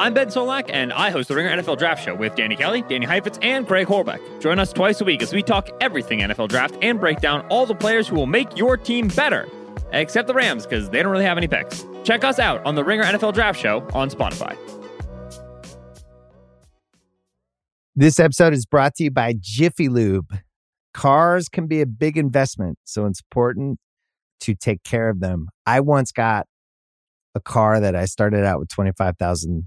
I'm Ben Solak, and I host the Ringer NFL Draft Show with Danny Kelly, Danny Heifetz, and Craig Horlbeck. Join us twice a week as we talk everything NFL Draft and break down all the players who will make your team better, except the Rams, because they don't really have any picks. Check us out on the Ringer NFL Draft Show on Spotify. This episode is brought to you by Jiffy Lube. Cars can be a big investment, so it's important to take care of them. I once got a car that I started out with 25,000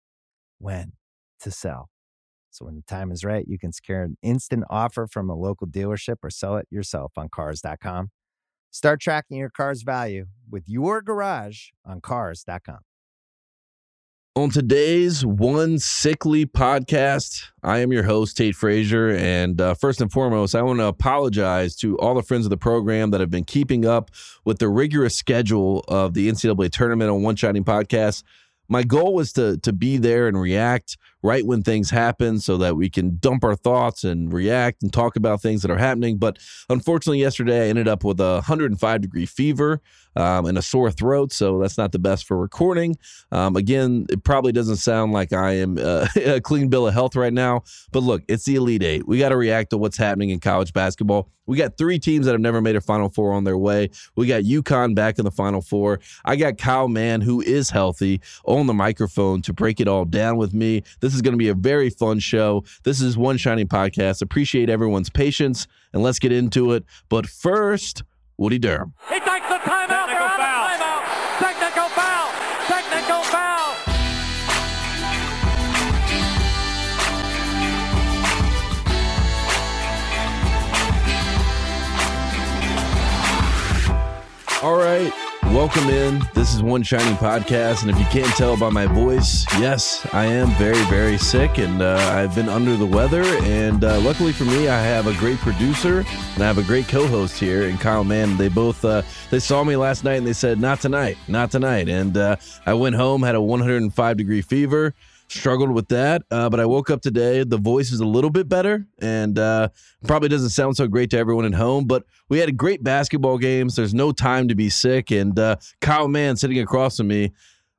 when to sell. So when the time is right, you can secure an instant offer from a local dealership or sell it yourself on cars.com. Start tracking your car's value with your garage on cars.com. On today's One Sickly podcast, I am your host, Tate Frazier. And uh, first and foremost, I want to apologize to all the friends of the program that have been keeping up with the rigorous schedule of the NCAA tournament on One Shining Podcast my goal was to to be there and react right when things happen so that we can dump our thoughts and react and talk about things that are happening. But unfortunately, yesterday I ended up with a 105 degree fever um, and a sore throat. So that's not the best for recording. Um, again, it probably doesn't sound like I am uh, a clean bill of health right now. But look, it's the Elite Eight. We got to react to what's happening in college basketball. We got three teams that have never made a Final Four on their way. We got UConn back in the Final Four. I got Kyle Mann, who is healthy, on the microphone to break it all down with me. This this is going to be a very fun show. This is One Shining Podcast. Appreciate everyone's patience, and let's get into it. But first, Woody Durham. He takes the timeout. Technical foul. Timeout. Technical foul. Technical foul. All right. Welcome in. This is One Shining Podcast. And if you can't tell by my voice, yes, I am very, very sick and uh, I've been under the weather. And uh, luckily for me, I have a great producer and I have a great co host here And Kyle Mann. They both, uh, they saw me last night and they said, not tonight, not tonight. And uh, I went home, had a 105 degree fever struggled with that. Uh, but I woke up today. The voice is a little bit better and uh, probably doesn't sound so great to everyone at home. But we had a great basketball games. There's no time to be sick. And uh, Kyle Mann sitting across from me,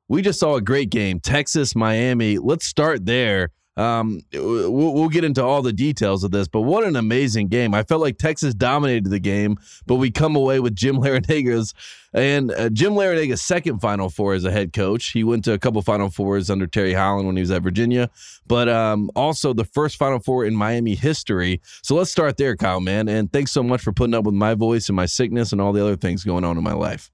we just saw a great game. Texas, Miami. Let's start there. Um, we'll, we'll, get into all the details of this, but what an amazing game! I felt like Texas dominated the game, but we come away with Jim Larrañaga's and uh, Jim Larrañaga's second Final Four as a head coach. He went to a couple Final Fours under Terry Holland when he was at Virginia, but um, also the first Final Four in Miami history. So let's start there, Kyle Mann. And thanks so much for putting up with my voice and my sickness and all the other things going on in my life.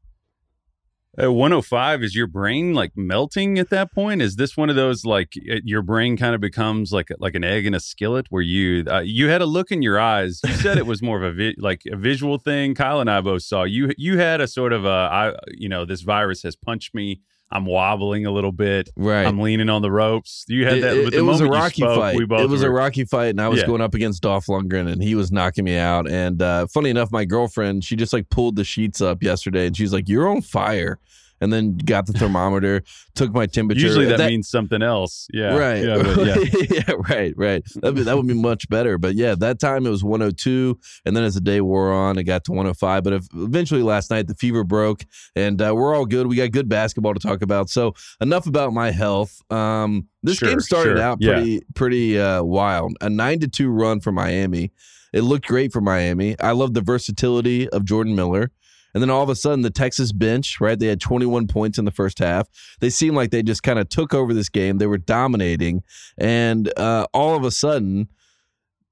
At 105, is your brain like melting at that point? Is this one of those like your brain kind of becomes like like an egg in a skillet where you uh, you had a look in your eyes. You said it was more of a vi- like a visual thing. Kyle and I both saw you. You had a sort of a I you know this virus has punched me. I'm wobbling a little bit. Right. I'm leaning on the ropes. You had that. It, it was a rocky spoke, fight. it was were, a rocky fight, and I was Yeah. going up against Dolph Lundgren, and he was knocking me out. And uh, funny enough, my girlfriend, she just like pulled the sheets up yesterday, and she's like, "You're on fire." And then got the thermometer, took my temperature. Usually that, means something else. Yeah. Right. Yeah. but yeah. yeah, right, right. That that would be much better. But yeah, that time it was 102, and then as the day wore on, it got to 105. But if, eventually last night the fever broke, and uh, we're all good. We got good basketball to talk about. So enough about my health. Um, this Sure, game started sure. out Yeah. pretty pretty uh, wild. A nine to two run for Miami. It looked great for Miami. I love the versatility of Jordan Miller. And then all of a sudden, the Texas bench, right? They had 21 points in the first half. They seemed like they just kind of took over this game. They were dominating. And uh, all of a sudden,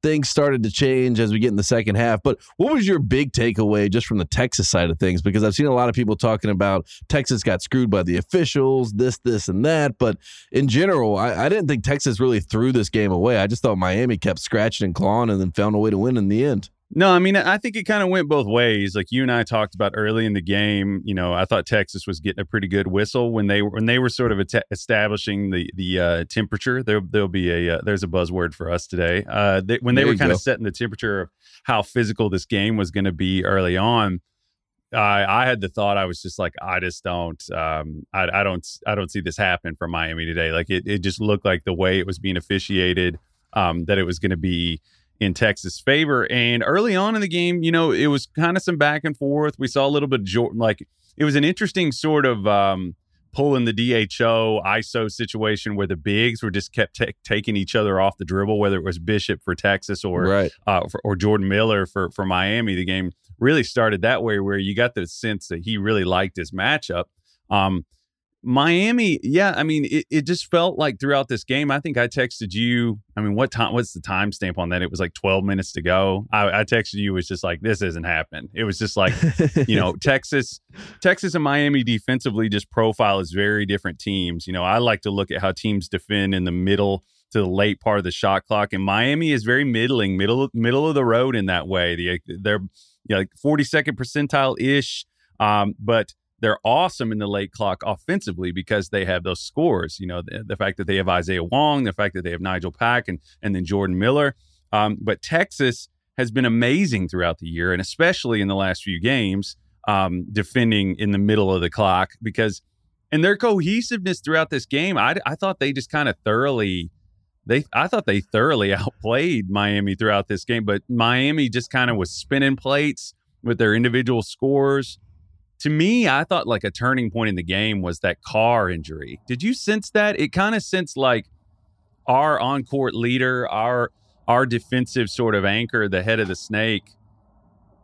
things started to change as we get in the second half. But what was your big takeaway just from the Texas side of things? Because I've seen a lot of people talking about Texas got screwed by the officials, this, this, and that. But in general, I, I didn't think Texas really threw this game away. I just thought Miami kept scratching and clawing and then found a way to win in the end. No, I mean, I think it kind of went both ways. Like you and I talked about early in the game, you know, I thought Texas was getting a pretty good whistle when they were when they were sort of at- establishing the the uh, temperature. There there'll be a uh, there's a buzzword for us today. Uh, they, when they There were kind of setting the temperature of how physical this game was going to be early on. I I had the thought I was just like I just don't um I, I don't I don't see this happening for Miami today. Like it it just looked like the way it was being officiated um that it was going to be in Texas' favor. And early on in the game, you know, it was kind of some back and forth. We saw a little bit of Jordan, like it was an interesting sort of um, pulling the DHO ISO situation where the bigs were just kept ta- taking each other off the dribble, whether it was Bishop for Texas or right. uh, for, or Jordan Miller for for Miami. The game really started that way, where you got the sense that he really liked his matchup. Um, Miami, yeah, I mean, it, it just felt like throughout this game. I think I texted you. I mean, what time? What's the timestamp on that? It was like twelve minutes to go. I, I texted you. It was just like this isn't happening. It was just like you know, Texas, Texas and Miami defensively just profile as very different teams. You know, I like to look at how teams defend in the middle to the late part of the shot clock, and Miami is very middling, middle middle of the road in that way. The, they're you know, like forty second percentile ish, um, but they're awesome in the late clock offensively because they have those scores. You know, the, the fact that they have Isaiah Wong, the fact that they have Nigel Pack, and and then Jordan Miller. Um, but Texas has been amazing throughout the year, and especially in the last few games, um, defending in the middle of the clock because and their cohesiveness throughout this game. I, I thought they just kind of thoroughly they I thought they thoroughly outplayed Miami throughout this game, but Miami just kind of was spinning plates with their individual scores. To me, I thought like a turning point in the game was that Carr injury. Did you sense that? It kind of sensed like our on-court leader, our our defensive sort of anchor, the head of the snake.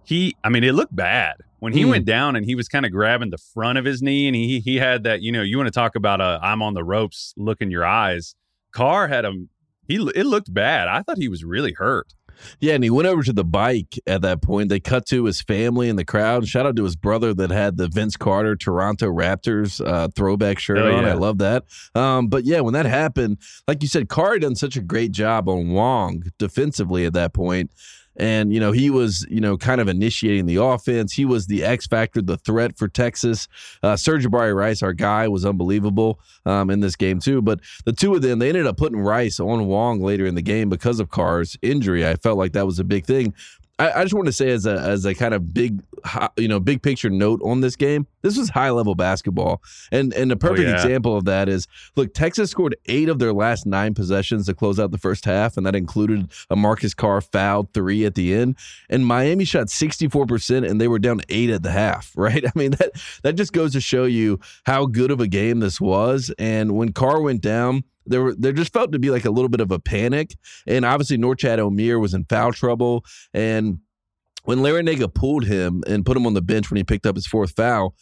He, I mean, it looked bad when he Mm. went down and he was kind of grabbing the front of his knee, and he he had that. You know, you want to talk about a I'm on the ropes, look in your eyes. Carr had him. He it looked bad. I thought he was really hurt. Yeah, and he went over to the bike at that point. They cut to his family in the crowd. Shout out to his brother that had the Vince Carter Toronto Raptors uh, throwback shirt Hell on. yeah. I love that. Um, but yeah, when that happened, like you said, Carr done such a great job on Wong defensively at that point. And, you know, he was, you know, kind of initiating the offense. He was the X factor, the threat for Texas. Uh, Sir'Jabari Rice, our guy, was unbelievable um, in this game, too. But the two of them, they ended up putting Rice on Wong later in the game because of Carr's injury. I felt like that was a big thing. I, I just want to say, as a as a kind of big, you know, big picture note on this game, this was high level basketball, and and a oh, perfect yeah. example of that is look, Texas scored eight of their last nine possessions to close out the first half, and that included a Marcus Carr fouled three at the end. And Miami shot sixty four percent, and they were down eight at the half. Right? I mean that that just goes to show you how good of a game this was. And when Carr went down. There, were, there just felt to be like a little bit of a panic, and obviously Norchad Omier was in foul trouble, and when Larrañaga pulled him and put him on the bench when he picked up his fourth foul,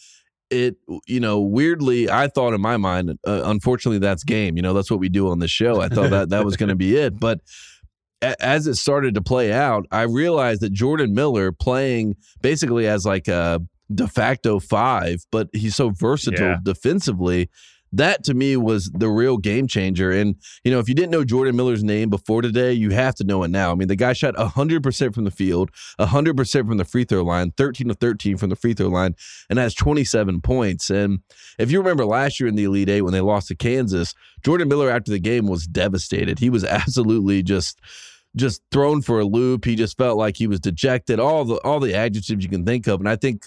it you know weirdly I thought in my mind, uh, unfortunately that's game. You know that's what we do on the show. I thought that that was going to be it, but a- as it started to play out, I realized that Jordan Miller playing basically as like a de facto five, but he's so versatile Yeah. defensively. That to me was the real game changer. And, you know, if you didn't know Jordan Miller's name before today, you have to know it now. I mean, the guy shot 100% from the field, 100% from the free throw line, 13 of 13 from the free throw line, and has 27 points. And if you remember last year in the Elite Eight when they lost to Kansas, Jordan Miller after the game was devastated. He was absolutely just just thrown for a loop. He just felt like he was dejected. All the all the adjectives you can think of, and I think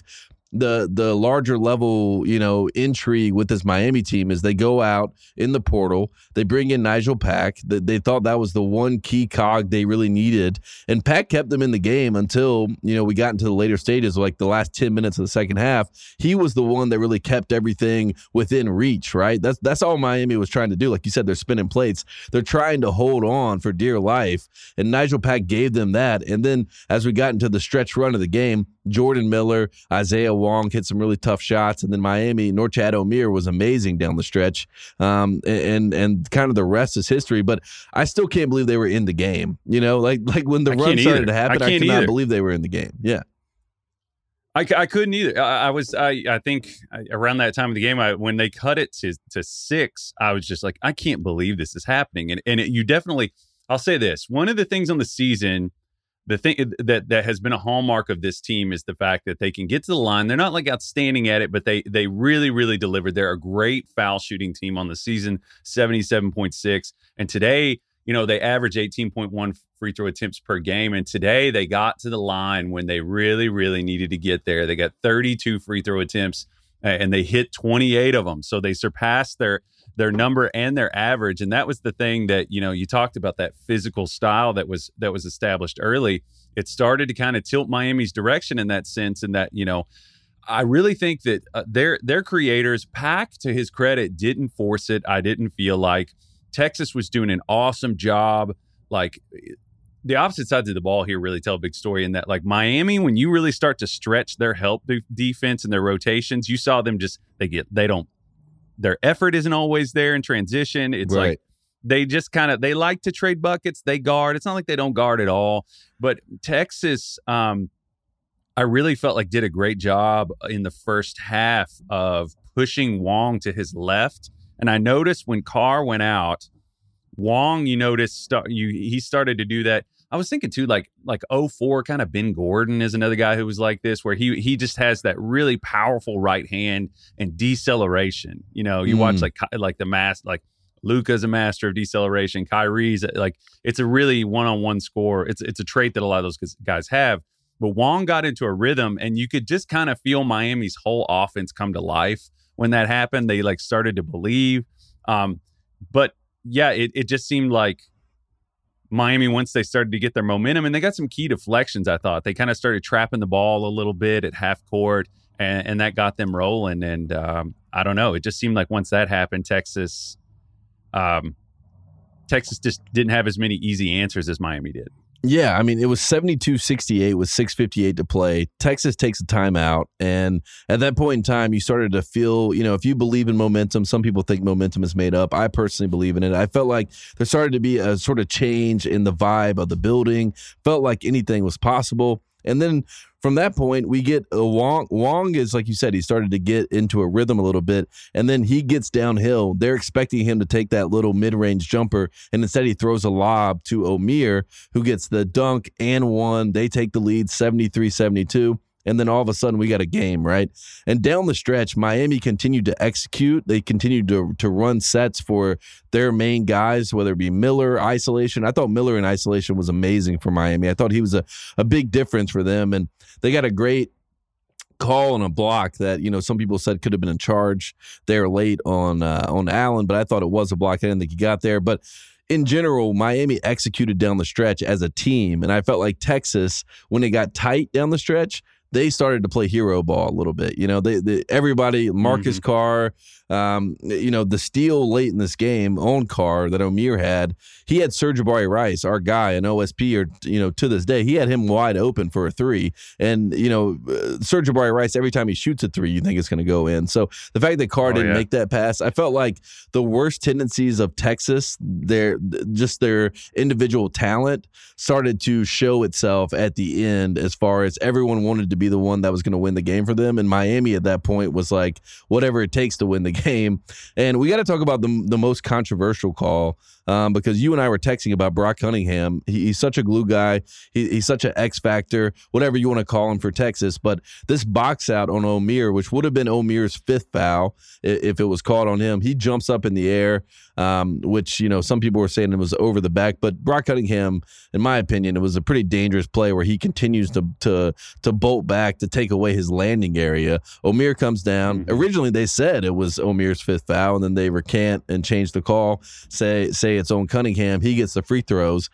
the the larger level you know intrigue with this Miami team is they go out in the portal. They bring in Nigel Pack. They, they thought that was the one key cog they really needed, and Pack kept them in the game until you know we got into the later stages, like the last ten minutes of the second half. He was the one that really kept everything within reach. Right. That's that's all Miami was trying to do. Like you said, they're spinning plates. They're trying to hold on for dear life, and Nigel Pack gave them that. And then as we got into the stretch run of the game, Jordan Miller, Isaiah Wong hit some really tough shots, and then Miami Norchad Omier was amazing down the stretch. Um, and and kind of the rest is history. But I still can't believe they were in the game. You know, like like when the I run started either. to happen, I I, cannot either. believe they were in the game. Yeah. I, I couldn't either. I, I was I I think around that time of the game, I when they cut it to to six, I was just like, I can't believe this is happening. And and it, you definitely, I'll say this: one of the things on the season, the thing that that has been a hallmark of this team is the fact that they can get to the line. They're not like outstanding at it, but they they really really delivered. They're a great foul shooting team on the season, seventy seven point six. And today, you know, they average eighteen point one free throw attempts per game. And today they got to the line when they really, really needed to get there. They got 32 free throw attempts and they hit 28 of them. So they surpassed their their number and their average. And that was the thing that, you know, you talked about that physical style that was that was established early. It started to kind of tilt Miami's direction in that sense. And that, you know, I really think that uh, their their creators, Pack, to his credit, didn't force it. I didn't feel like Texas was doing an awesome job. Like the opposite sides of the ball here really tell a big story in that like Miami when you really start to stretch their help de- defense and their rotations you saw them just they get they don't their effort isn't always there in transition. It's like they just kind of they like to trade buckets. They guard. It's not like they don't guard at all. But Texas um I really felt like did a great job in the first half of pushing Wong to his left. And I noticed when Carr went out Wong, you noticed start, you he started to do that. I was thinking too, like like 04, kind of Ben Gordon is another guy who was like this, where he he just has that really powerful right hand and deceleration. You know, you watch Mm. like like the mass like Luka's a master of deceleration. Kyrie's like it's a really one on one score. It's it's a trait that a lot of those guys- guys have. But Wong got into a rhythm, and you could just kind of feel Miami's whole offense come to life when that happened. They like started to believe. Um, but yeah, it, it just seemed like Miami, once they started to get their momentum, and they got some key deflections, I thought they kind of started trapping the ball a little bit at half court, and, and that got them rolling. And um, I don't know, it just seemed like once that happened, Texas, um, Texas just didn't have as many easy answers as Miami did. Yeah, I mean, it was 72 68 with 6.58 to play. Texas takes a timeout. And at that point in time, you started to feel, you know, if you believe in momentum, some people think momentum is made up. I personally believe in it. I felt like there started to be a sort of change in the vibe of the building, felt like anything was possible. And then from that point, we get a Wong. Wong is like you said, he started to get into a rhythm a little bit, and then he gets downhill. They're expecting him to take that little mid-range jumper, and instead he throws a lob to Omier, who gets the dunk and one. They take the lead 73-72. And then all of a sudden we got a game, right? And down the stretch, Miami continued to execute. They continued to to run sets for their main guys, whether it be Miller, isolation. I thought Miller in isolation was amazing for Miami. I thought he was a, a big difference for them. And they got a great call on a block that you know some people said could have been in charge there late on uh, on Allen, but I thought it was a block. I didn't think he got there, but. In general, Miami executed down the stretch as a team, and I felt like Texas, when it got tight down the stretch, they started to play hero ball a little bit. You know, they, they everybody, Marcus Carr, um, you know, the steal late in this game on Carr that Omier had, he had Sir'Jabari Rice, our guy, an OSP, or you know, to this day, he had him wide open for a three. And you know, uh, Sir'Jabari Rice, every time he shoots a three, you think it's going to go in. So the fact that Carr Oh, didn't yeah. make that pass, I felt like the worst tendencies of Texas, their just their individual talent, started to show itself at the end as far as everyone wanted to be the one that was going to win the game for them. And Miami at that point was like, whatever it takes to win the game. And we got to talk about the, the most controversial call um, because you and I were texting about Brock Cunningham. He, he's such a glue guy. He, he's such an X factor, whatever you want to call him for Texas. But this box out on Omier, which would have been Omier's fifth foul if it was called on him, he jumps up in the air, um, which, you know, some people were saying it was over the back. But Brock Cunningham, in my opinion, it was a pretty dangerous play where he continues to to to bolt back to take away his landing area. Omier comes down. Mhm. Originally, they said it was Omier's fifth foul, and then they recant and change the call. Say say it's on Cunningham. He gets the free throws.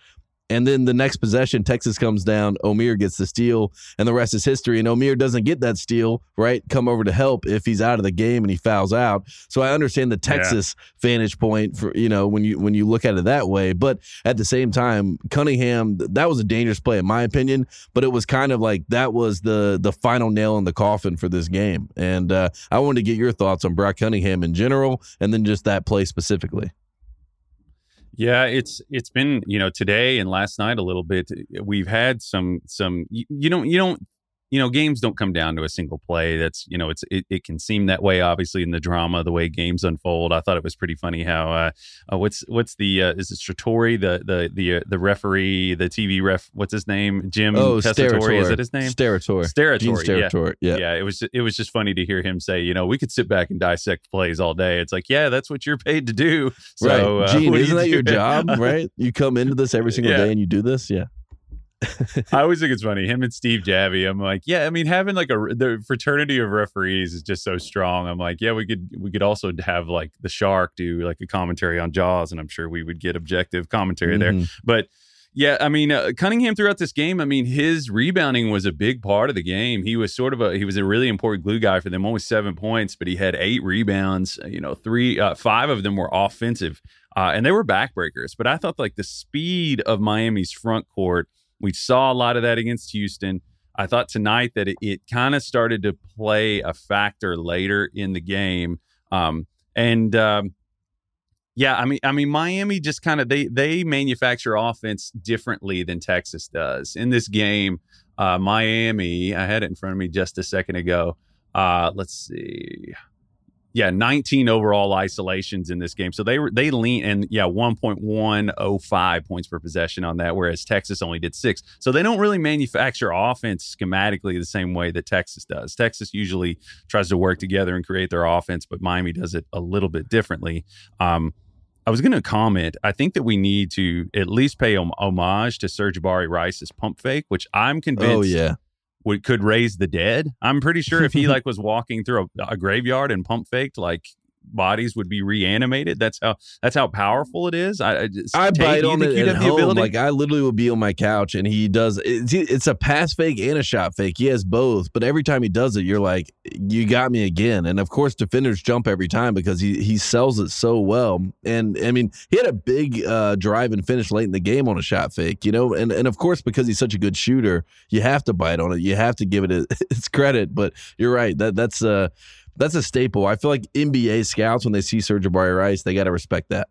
And then the next possession, Texas comes down. Omier gets the steal, and the rest is history. And Omier doesn't get that steal, right? Come over to help if he's out of the game and he fouls out. So I understand the Texas yeah. vantage point for you know when you when you look at it that way. But at the same time, Cunningham that was a dangerous play in my opinion. But it was kind of like that was the the final nail in the coffin for this game. And uh, I wanted to get your thoughts on Brock Cunningham in general, and then just that play specifically. Yeah, it's it's been you know today and last night a little bit. We've had some some you, you don't you don't you know, games don't come down to a single play. That's you know, it's it, it can seem that way. Obviously, in the drama, the way games unfold. I thought it was pretty funny how uh, uh what's what's the uh, is it Steratore the the the uh, the referee the TV ref what's his name Jim oh Steratore. is that his name Steratore Steratore yeah. yeah yeah it was it was just funny to hear him say you know we could sit back and dissect plays all day. It's like yeah that's what you're paid to do. So, right, uh, Gene, isn't that your job? Right, you come into this every single yeah. day and you do this. Yeah. I always think it's funny. Him and Steve Javie. I'm like, yeah. I mean, having like a the fraternity of referees is just so strong. I'm like, yeah, we could we could also have like the Shark do like a commentary on Jaws, and I'm sure we would get objective commentary mm-hmm. there. But yeah, I mean, uh, Cunningham throughout this game. I mean, his rebounding was a big part of the game. He was sort of a he was a really important glue guy for them. Only seven points, but he had eight rebounds. You know, three uh, five of them were offensive, uh, and they were backbreakers. But I thought like the speed of Miami's front court we saw a lot of that against Houston. I thought tonight that it, it kind of started to play a factor later in the game. Um, and um, yeah, I mean, I mean, Miami just kind of they they manufacture offense differently than Texas does. In this game, uh, Miami, I had it in front of me just a second ago. Uh, let's see yeah, 19 overall isolations in this game. So they were they lean and yeah, 1.105 points per possession on that, whereas Texas only did six. So they don't really manufacture offense schematically the same way that Texas does. Texas usually tries to work together and create their offense, but Miami does it a little bit differently. Um, I was going to comment. I think that we need to at least pay homage to Sir'Jabari Rice's pump fake, which I'm oh, convinced. Oh yeah would could raise the dead. I'm pretty sure if he like was walking through a, a graveyard and pump faked, like bodies would be reanimated. That's how that's how powerful it is. I I, just, I bite on it at home. Ability? Like I literally will be on my couch and he does. It's, it's, a pass fake and a shot fake. He has both, but every time he does it, you're like, you got me again. And of course, defenders jump every time because he he sells it so well. And I mean, he had a big uh, drive and finish late in the game on a shot fake. You know, and and of course because he's such a good shooter, you have to bite on it. You have to give it its credit. But you're right. That that's uh that's a staple. I feel like NBA scouts when they see Sir'Jabari Rice, they got to respect that.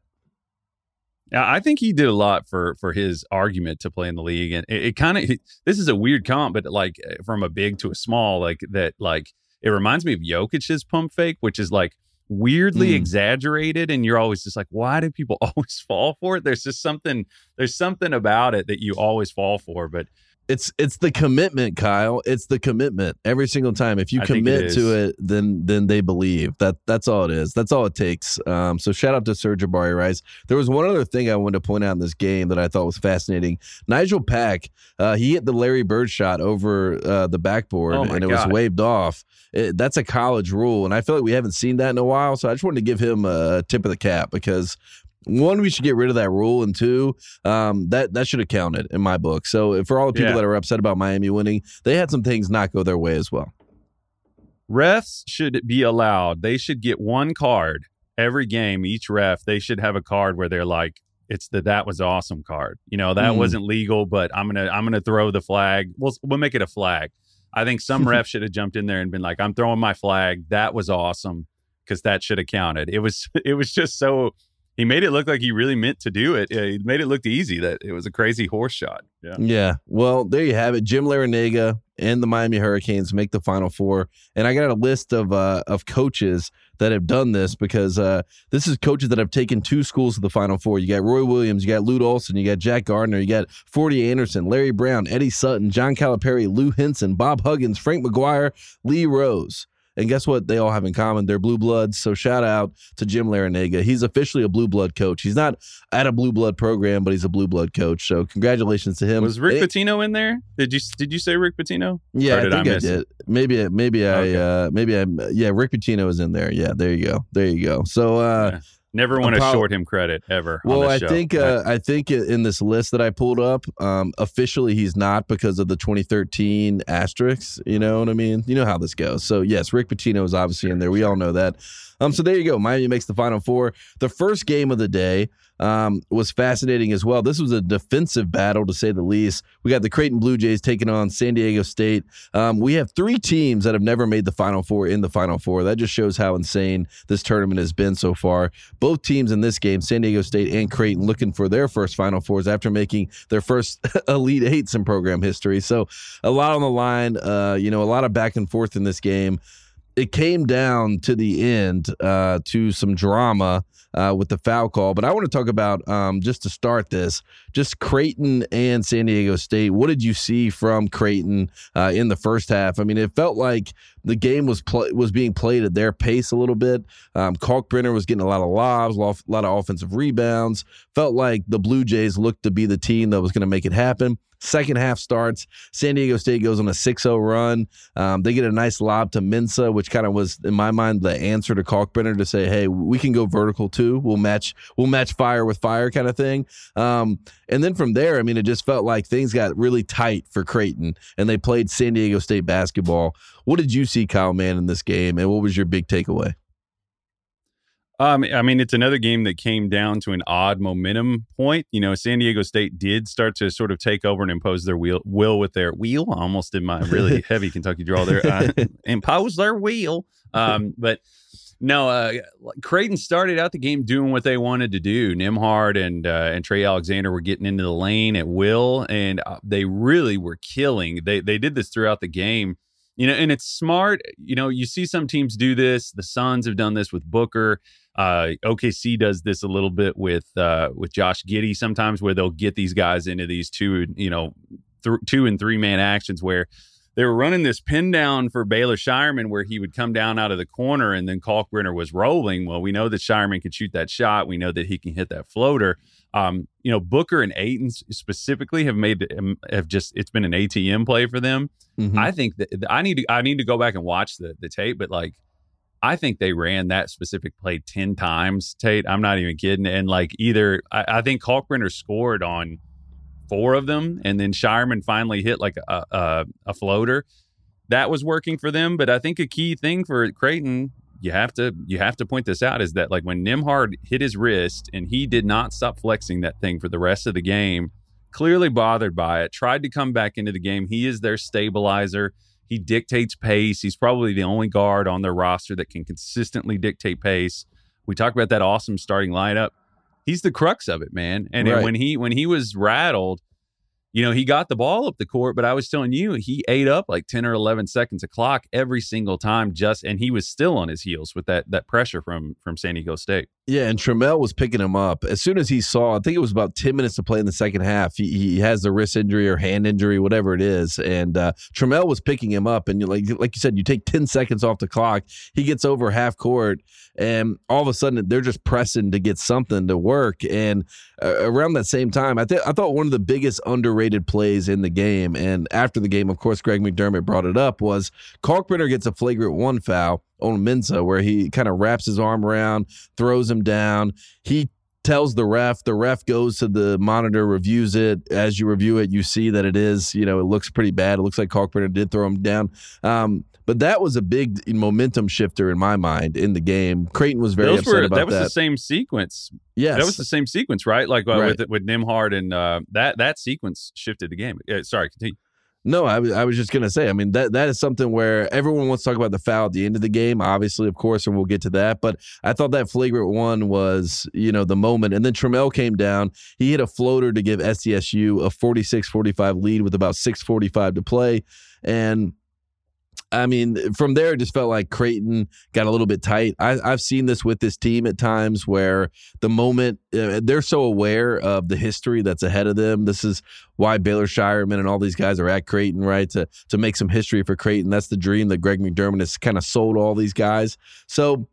Yeah, I think he did a lot for for his argument to play in the league, and it, it kind of this is a weird comp, but like eh, from a big to a small, like that, like it reminds me of Jokic's pump fake, which is like weirdly mm. exaggerated, and you're always just like, why do people always fall for it? There's just something, there's something about it that you always fall for, but it's it's the commitment, Kyle. It's the commitment every single time. If you I commit to it, then then they believe. That that's all it is. That's all it takes. Um, so shout out to Serge Sir'Jabari Rice. There was one other thing I wanted to point out in this game that I thought was fascinating. Nigel Pack, uh, he hit the Larry Bird shot over uh, the backboard, oh and it God. was waved off. It, that's a college rule, and I feel like we haven't seen that in a while. So I just wanted to give him a tip of the cap because one, we should get rid of that rule, and two, um, that that should have counted in my book. So for all the people yeah. that are upset about Miami winning, they had some things not go their way as well. Refs should be allowed. They should get one card every game. Each ref, they should have a card where they're like, "It's the that was awesome card." You know, that mm. wasn't legal, but I'm gonna I'm gonna throw the flag. We'll we'll make it a flag. I think some refs should have jumped in there and been like, "I'm throwing my flag. That was awesome." Because that should have counted. It was it was just so he made it look like he really meant to do it. he made it look easy that it was a crazy horse shot. Yeah. Yeah. Well, there you have it. Jim Larrañaga and the Miami Hurricanes make the Final Four, and I got a list of uh, of coaches that have done this because uh, this is coaches that have taken two schools to the Final Four. You got Roy Williams, you got Lute Olson, you got Jack Gardner, you got Forddy Anderson, Larry Brown, Eddie Sutton, John Calipari, Lou Henson, Bob Huggins, Frank McGuire, Lee Rose. And guess what? They all have in common. They're blue bloods. So shout out to Jim Larrañaga. He's officially a blue blood coach. He's not at a blue blood program, but he's a blue blood coach. So congratulations to him. Was Rick it, Pitino in there? Did you did you say Rick Pitino? Yeah, I think I, I did. Maybe maybe I okay. uh, maybe I yeah Rick Pitino is in there. Yeah, there you go. There you go. So uh, yeah. Never want to short him credit ever. on Well, I think uh, I think in this list that I pulled up, um, officially he's not because of the 2013 asterisks. You know what I mean? You know how this goes. So yes, Rick Pitino is obviously in there. We all know that. Um, so there you go. Miami makes the Final Four. The first game of the day um, was fascinating as well. This was a defensive battle to say the least. We got the Creighton Blue Jays taking on San Diego State. Um, we have three teams that have never made the Final Four in the Final Four. That just shows how insane this tournament has been so far. Both teams in this game, San Diego State and Creighton, looking for their first Final Fours after making their first Elite Eights in program history. So a lot on the line. Uh, you know, a lot of back and forth in this game. It came down to the end uh, to some drama uh, with the foul call. But I want to talk about um, just to start this, just Creighton and San Diego State. What did you see from Creighton uh, in the first half? I mean, it felt like the game was was being played at their pace a little bit. Um, Kalkbrenner was getting a lot of lobs, a lot, a lot of offensive rebounds. Felt like the Blue Jays looked to be the team that was going to make it happen. Second half starts. San Diego State goes on a 6 0 run. Um, they get a nice lob to Mensah, which kind of was, in my mind, the answer to Kalkbrenner to say, hey, we can go vertical too. We'll match we'll match fire with fire kind of thing. Um, and then from there, I mean, it just felt like things got really tight for Creighton and they played San Diego State basketball. What did you see, Kyle Mann, in this game? And what was your big takeaway? Um, I mean, it's another game that came down to an odd momentum point. You know, San Diego State did start to sort of take over and impose their wheel, will with their wheel. I almost did my really heavy Kentucky draw there. Uh, impose their wheel. Um, but no, uh, Creighton started out the game doing what they wanted to do. Nembhard and uh, and Trey Alexander were getting into the lane at will, and uh, they really were killing. They they did this throughout the game. You know, and it's smart. You know, you see some teams do this. The Suns have done this with Booker. Uh, OKC does this a little bit with uh, with Josh Giddey sometimes, where they'll get these guys into these two, you know, th- two and three man actions where they were running this pin down for Baylor Scheierman, where he would come down out of the corner and then Kalkbrenner was rolling. Well, we know that Scheierman can shoot that shot. We know that he can hit that floater. Um, you know, Booker and Ayton specifically have made have just it's been an ATM play for them. Mhm. I think that I need to I need to go back and watch the the tape, but like I think they ran that specific play ten times. Tate, I'm not even kidding. And like either I, I think Kalkbrenner scored on four of them, and then Scheierman finally hit like a, a a floater that was working for them. But I think a key thing for Creighton, you have to you have to point this out is that like when Nembhard hit his wrist and he did not stop flexing that thing for the rest of the game, clearly bothered by it, tried to come back into the game. He is their stabilizer. He dictates pace. He's probably the only guard on their roster that can consistently dictate pace. We talk about that awesome starting lineup. He's the crux of it, man. And Right. when he when he was rattled, you know, he got the ball up the court, but I was telling you, he ate up like 10 or 11 seconds of clock every single time just and he was still on his heels with that that pressure from from San Diego State. Yeah, and Trammell was picking him up as soon as he saw. I think it was about ten minutes to play in the second half. He, he has the wrist injury or hand injury, whatever it is, and uh, Trammell was picking him up. And like like you said, you take ten seconds off the clock. He gets over half court, and all of a sudden they're just pressing to get something to work. And uh, around that same time, I I thought one of the biggest underrated plays in the game, and after the game, of course, Greg McDermott brought it up was Kalkbrenner gets a flagrant one foul on Mensah where he kind of wraps his arm around, throws him down. He tells the ref, the ref goes to the monitor, reviews it. As you review it, you see that it is, you know, it looks pretty bad. It looks like Kalkbrenner did throw him down. Um, but that was a big momentum shifter in my mind in the game. Creighton was very Those upset were, about that was that. the same sequence. yes. That was the same sequence, right? Like uh, Right. with with Nembhard and uh, that that sequence shifted the game. Uh, sorry, continue. No, I was I was just gonna say. I mean that that is something where everyone wants to talk about the foul at the end of the game, obviously, of course, and we'll get to that. But I thought that flagrant one was, you know, the moment. And then Trammell came down. He hit a floater to give SDSU a 46-45 lead with about 6:45 to play, and. I mean, from there, it just felt like Creighton got a little bit tight. I, I've seen this with this team at times where the moment uh, they're so aware of the history that's ahead of them. This is why Baylor Scheierman and all these guys are at Creighton, right? To to make some history for Creighton. That's the dream that Greg McDermott has kind of sold all these guys. So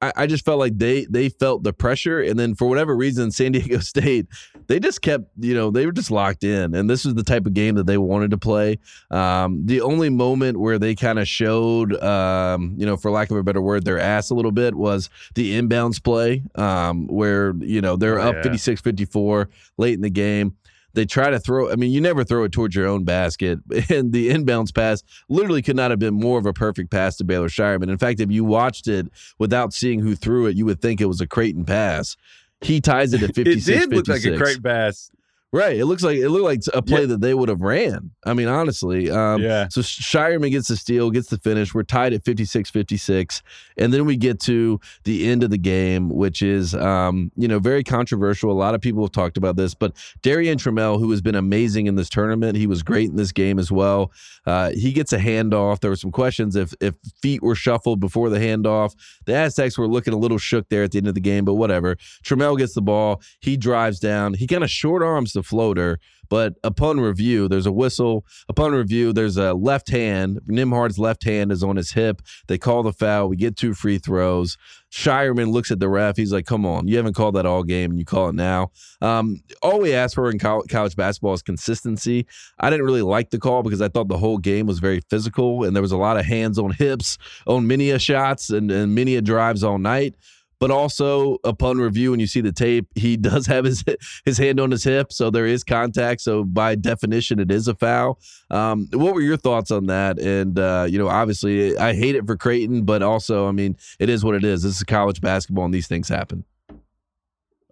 I, I just felt like they they felt the pressure, and then for whatever reason, San Diego State they just kept you know they were just locked in, and this was the type of game that they wanted to play. Um, the only moment where they kind of showed, um, you know, for lack of a better word, their ass a little bit was the inbounds play, um, where you know they're Oh, up yeah. 56-54 late in the game. They try to throw. I mean, you never throw it towards your own basket, and the inbounds pass literally could not have been more of a perfect pass to Baylor Scheierman. In fact, if you watched it without seeing who threw it, you would think it was a Creighton pass. He ties it at It 56 did look like a Creighton pass. Right. It looks like it looked like a play Yeah. that they would have ran. I mean, honestly. Um, Yeah. So Scheierman gets the steal, gets the finish. We're tied at 56 56. And then we get to the end of the game, which is, um, you know, very controversial. A lot of people have talked about this, but Darrion Trammell, who has been amazing in this tournament, he was great in this game as well. Uh, he gets a handoff. There were some questions if, if feet were shuffled before the handoff. The Aztecs were looking a little shook there at the end of the game, but whatever. Trammell gets the ball. He drives down. He kind of short arms the floater, but upon review, there's a whistle. Upon review, there's a left hand. Nembhard's left hand is on his hip. They call the foul. We get two free throws. Scheierman looks at the ref. He's like, come on, you haven't called that all game and you call it now. Um, all we ask for in college basketball is consistency. I didn't really like the call because I thought the whole game was very physical and there was a lot of hands on hips, on many a shots and, and many a drives all night. But also, upon review, when you see the tape, he does have his his hand on his hip, so there is contact. So by definition, it is a foul. Um, what were your thoughts on that? And uh, you know, obviously, I hate it for Creighton, but also, I mean, it is what it is. This is college basketball, and these things happen.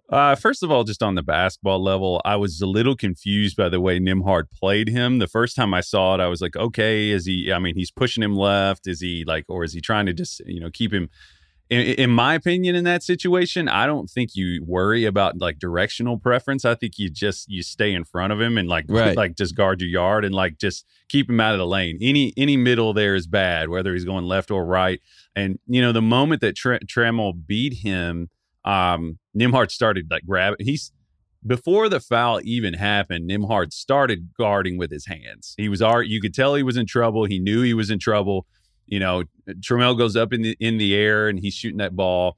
Uh, first of all, just on the basketball level, I was a little confused by the way Nembhard played him. The first time I saw it, I was like, okay, is he? I mean, he's pushing him left. Is he like, or is he trying to just, you know, keep him? In, in my opinion, in that situation, I don't think you worry about like directional preference. I think you just you stay in front of him and like Right. like just guard your yard and like just keep him out of the lane. Any any middle there is bad, whether he's going left or right. And you know, the moment that Tre- Trammell beat him, um, Nembhard started like grabbing. He's before the foul even happened. Nembhard started guarding with his hands. He was already. You could tell he was in trouble. He knew he was in trouble. You know, Trammell goes up in the in the air and he's shooting that ball.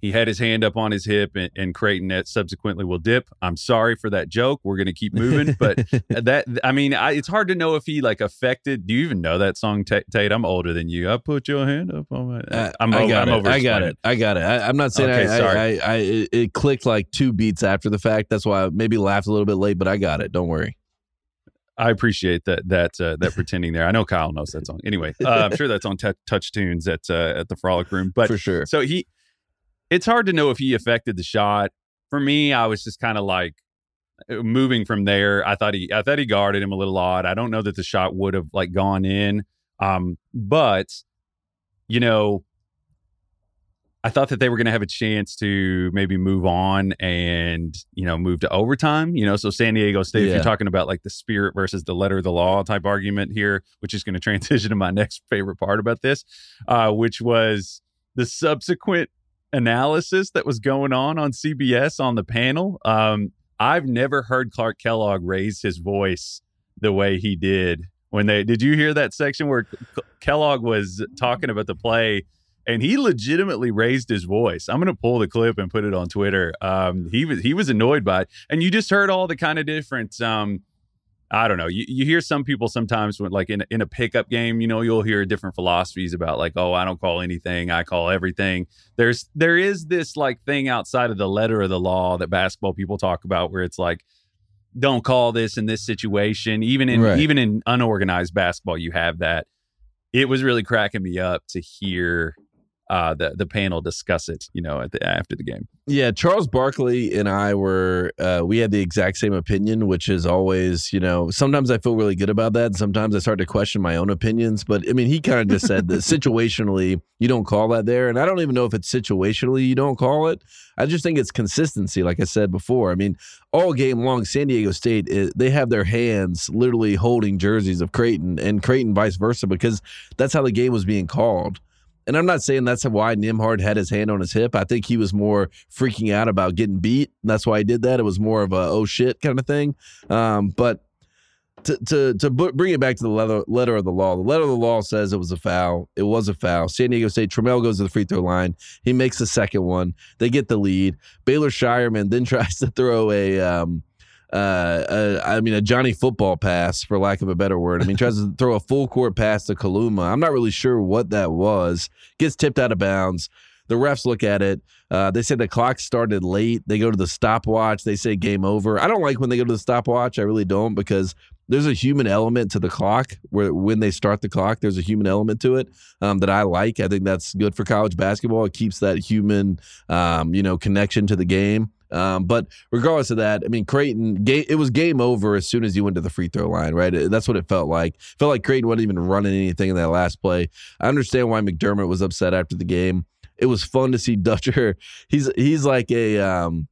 He had his hand up on his hip, and, and Creighton that subsequently will dip. I'm sorry for that joke. We're going to keep moving, but that I mean, I, it's hard to know if he like affected. Do you even know that song, Ta- Tate? I'm older than you. I put your hand up on my. Uh, I'm, I got I'm it. over. I got it. I got it. I, I'm not saying Okay, I, sorry. I, I, it clicked like two beats after the fact. That's why I maybe laughed a little bit late, but I got it. Don't worry. I appreciate that that uh, that pretending there. I know Kyle knows that song. Anyway, uh, I'm sure that's on t- Touch Tunes at uh, at the Frolic Room. But for sure. so he, it's hard to know if he affected the shot. For me, I was just kind of like uh, moving from there. I thought he I thought he guarded him a little odd. I don't know that the shot would have like gone in. Um, but you know, I thought that they were going to have a chance to maybe move on and you know move to overtime. You know, so San Diego State. If you're talking about like the spirit versus the letter of the law type argument here, which is going to transition to my next favorite part about this, uh, which was the subsequent analysis that was going on on CBS on the panel. Um, I've never heard Clark Kellogg raise his voice the way he did when they. Did you hear that section where Kellogg was talking about the play? And he legitimately raised his voice. I'm going to pull the clip and put it on Twitter. Um, he was he was annoyed by it, and you just heard all the kind of different. Um, I don't know. You, you hear some people sometimes when like in in a pickup game, you know, you'll hear different philosophies about like, oh, I don't call anything, I call everything. There's there is this like thing outside of the letter of the law that basketball people talk about where it's like, don't call this in this situation. Even in Right. even in unorganized basketball, you have that. It was really cracking me up to hear uh, the the panel discuss it. You know, at the, after the game. Yeah, Charles Barkley and I were uh, we had the exact same opinion, which is always, you know, sometimes I feel really good about that. And sometimes I start to question my own opinions. But I mean, he kind of just said that situationally you don't call that there, and I don't even know if it's situationally you don't call it. I just think it's consistency, like I said before. I mean, all game long, San Diego State is, they have their hands literally holding jerseys of Creighton and Creighton vice versa because that's how the game was being called. And I'm not saying that's why Nembhard had his hand on his hip. I think he was more freaking out about getting beat. And that's why he did that. It was more of a oh shit kind of thing. Um, but to to to bring it back to the letter letter of the law. The letter of the law says it was a foul. It was a foul. San Diego State. Trammell goes to the free throw line. He makes the second one. They get the lead. Baylor Scheierman then tries to throw a. Um, uh, a, I mean, a Johnny football pass, for lack of a better word. I mean, tries to throw a full court pass to Kaluma. I'm not really sure what that was. Gets tipped out of bounds. The refs look at it. Uh, they say the clock started late. They go to the stopwatch. They say game over. I don't like when they go to the stopwatch. I really don't because there's a human element to the clock where when they start the clock, there's a human element to it um, that I like. I think that's good for college basketball. It keeps that human, um, you know, connection to the game. Um, but regardless of that, I mean, Creighton, it was game over as soon as he went to the free throw line, right? That's what it felt like. Felt like Creighton wasn't even running anything in that last play. I understand why McDermott was upset after the game it was fun to see Dutcher. He's he's like a um,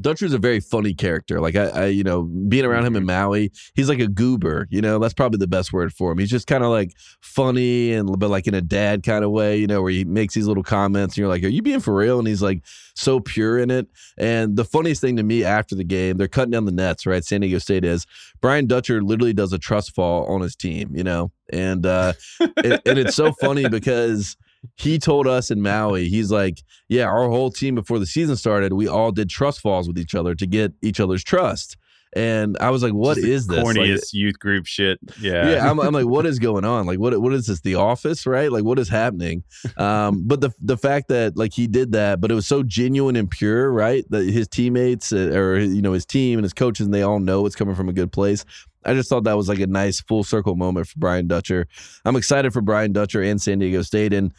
Dutcher's a very funny character. Like I, I, you know, being around him in Maui, he's like a goober. You know, that's probably the best word for him. He's just kind of like funny and but like in a dad kind of way. You know, where he makes these little comments, and you're like, "Are you being for real?" And he's like so pure in it. And the funniest thing to me after the game, they're cutting down the nets. Right, San Diego State is Brian Dutcher literally does a trust fall on his team. You know, and uh, it, and it's so funny because he told us in Maui, he's like, yeah, our whole team before the season started, we all did trust falls with each other to get each other's trust. And I was like, "What Just is this?" Corniest like, youth group shit. Yeah, yeah. I'm, I'm, like, "What is going on? Like, what what is this? The Office, right? Like, what is happening?" Um, but the the fact that like he did that, but it was so genuine and pure, right? That his teammates uh, or you know his team and his coaches and they all know it's coming from a good place. I just thought that was like a nice full circle moment for Brian Dutcher. I'm excited for Brian Dutcher and San Diego State and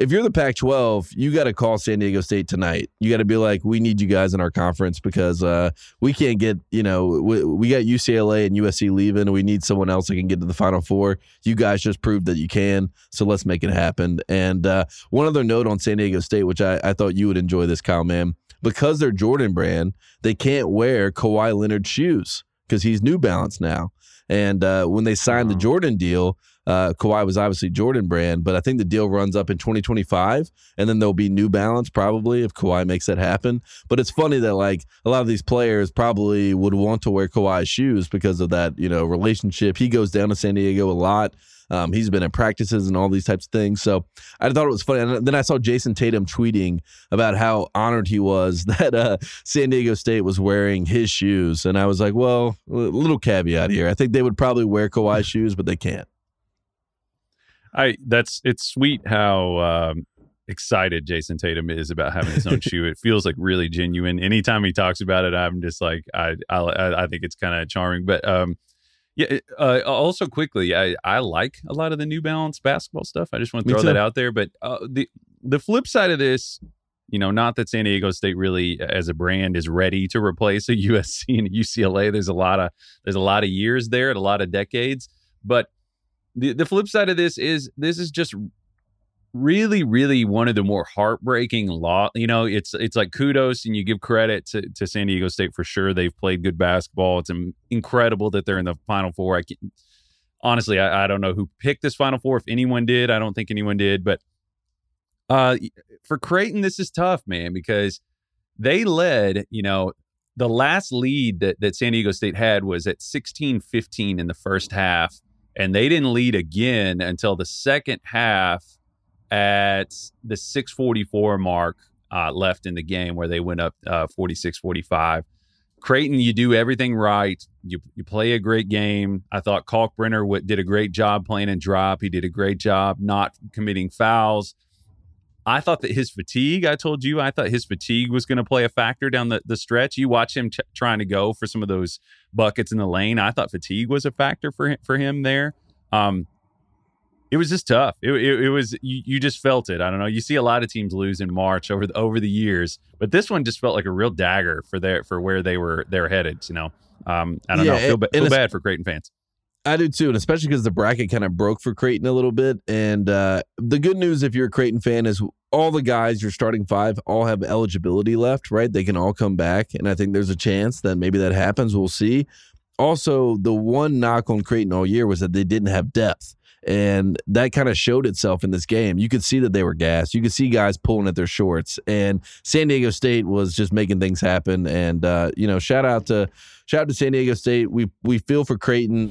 if you're the Pac 12, you got to call San Diego State tonight. You got to be like, we need you guys in our conference because uh, we can't get, you know, we, we, got UCLA and USC leaving. And we need someone else that can get to the Final Four. You guys just proved that you can. So let's make it happen. And uh, one other note on San Diego State, which I, I thought you would enjoy this, Kyle, man. Because they're Jordan brand, they can't wear Kawhi Leonard shoes because he's New Balance now. And uh, when they signed the Jordan deal, uh, Kawhi was obviously Jordan brand, but I think the deal runs up in 2025, and then there'll be New Balance probably if Kawhi makes that happen. But it's funny that like a lot of these players probably would want to wear Kawhi's shoes because of that you know relationship. He goes down to San Diego a lot. Um, he's been in practices and all these types of things. So I thought it was funny. And then I saw Jayson Tatum tweeting about how honored he was that uh, San Diego State was wearing his shoes. And I was like, well, a little caveat here. I think they would probably wear Kawhi shoes, but they can't. I that's it's sweet how um, excited Jayson Tatum is about having his own shoe. It feels like really genuine. Anytime he talks about it, I'm just like I I, I think it's kind of charming. But um, yeah. Uh, also, quickly, I I like a lot of the New Balance basketball stuff. I just want to throw that out there. But uh, the the flip side of this, you know, not that San Diego State really, as a brand, is ready to replace a USC and a UCLA. There's a lot of there's a lot of years there, and a lot of decades, but the, the flip side of this is this is just really really one of the more heartbreaking law you know it's it's like kudos and you give credit to, to san diego state for sure. They've played good basketball. It's incredible that they're in the final four. I can, honestly I, I don't know who picked this final four if anyone did. I don't think anyone did but uh for creighton this is tough man because they led you know the last lead that, that san diego state had was at 16 15 in the first half and they didn't lead again until the second half at the 644 mark uh, left in the game where they went up uh, 46 45 creighton you do everything right. You, you play a great game. I thought kalkbrenner w- did a great job playing and drop. He did a great job not committing fouls I thought that his fatigue, I told you, I thought his fatigue was going to play a factor down the, the stretch. You watch him trying to go for some of those buckets in the lane. I thought fatigue was a factor for him, for him there. Um, it was just tough. It, it, it was you, you, just felt it. I don't know. You see a lot of teams lose in March over the, over the years, but this one just felt like a real dagger for their for where they were they're headed. You know, um, I don't yeah, know. Feel, ba- feel bad for Creighton fans. I do too, and especially because the bracket kind of broke for Creighton a little bit. And uh, the good news, if you're a Creighton fan, is all the guys, your starting five, all have eligibility left, right? They can all come back, and I think there's a chance that maybe that happens. We'll see. Also, the one knock on Creighton all year was that they didn't have depth. And that kind of showed itself in this game. You could see that they were gassed. You could see guys pulling at their shorts. And San Diego State was just making things happen. And uh, you know, shout out to shout out to San Diego State. We we feel for Creighton.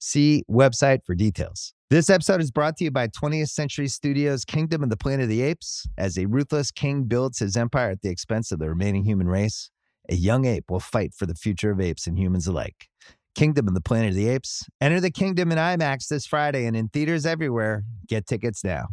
See website for details. This episode is brought to you by 20th Century Studios' Kingdom of the Planet of the Apes. As a ruthless king builds his empire at the expense of the remaining human race, a young ape will fight for the future of apes and humans alike. Kingdom of the Planet of the Apes. Enter the kingdom in IMAX this Friday and in theaters everywhere. Get tickets now.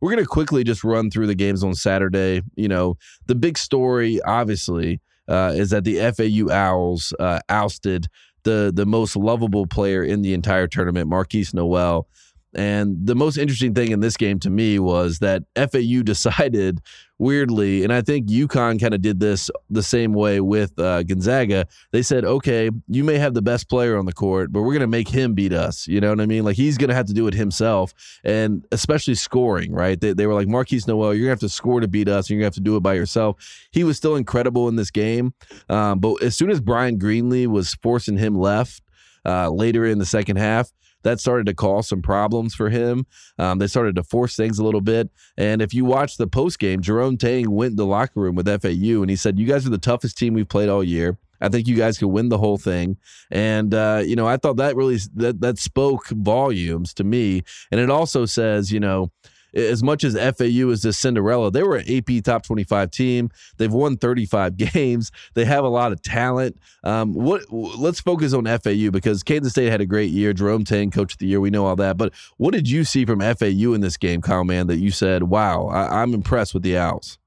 We're going to quickly just run through the games on Saturday. You know, the big story, obviously, uh, is that the FAU Owls uh, ousted the the most lovable player in the entire tournament, Markquis Nowell. And the most interesting thing in this game to me was that FAU decided weirdly, and I think UConn kind of did this the same way with uh, Gonzaga. They said, okay, you may have the best player on the court, but we're going to make him beat us. You know what I mean? Like he's going to have to do it himself, and especially scoring, right? They, they were like, Markquis Nowell, you're going to have to score to beat us, and you're going to have to do it by yourself. He was still incredible in this game, um, but as soon as Bryan Greenlee was forcing him left, uh, later in the second half, that started to cause some problems for him. Um, they started to force things a little bit. And if you watch the post game, Jerome Tang went in the locker room with FAU and he said, You guys are the toughest team we've played all year. I think you guys could win the whole thing. And uh, you know, I thought that really that that spoke volumes to me. And it also says, you know, as much as FAU is this Cinderella, they were an AP top 25 team. They've won 35 games. They have a lot of talent. Um, what? Let's focus on FAU because Kansas State had a great year. Jerome Tang, coach of the year. We know all that. But what did you see from FAU in this game, Kyle, man, that you said, wow, I, I'm impressed with the Owls?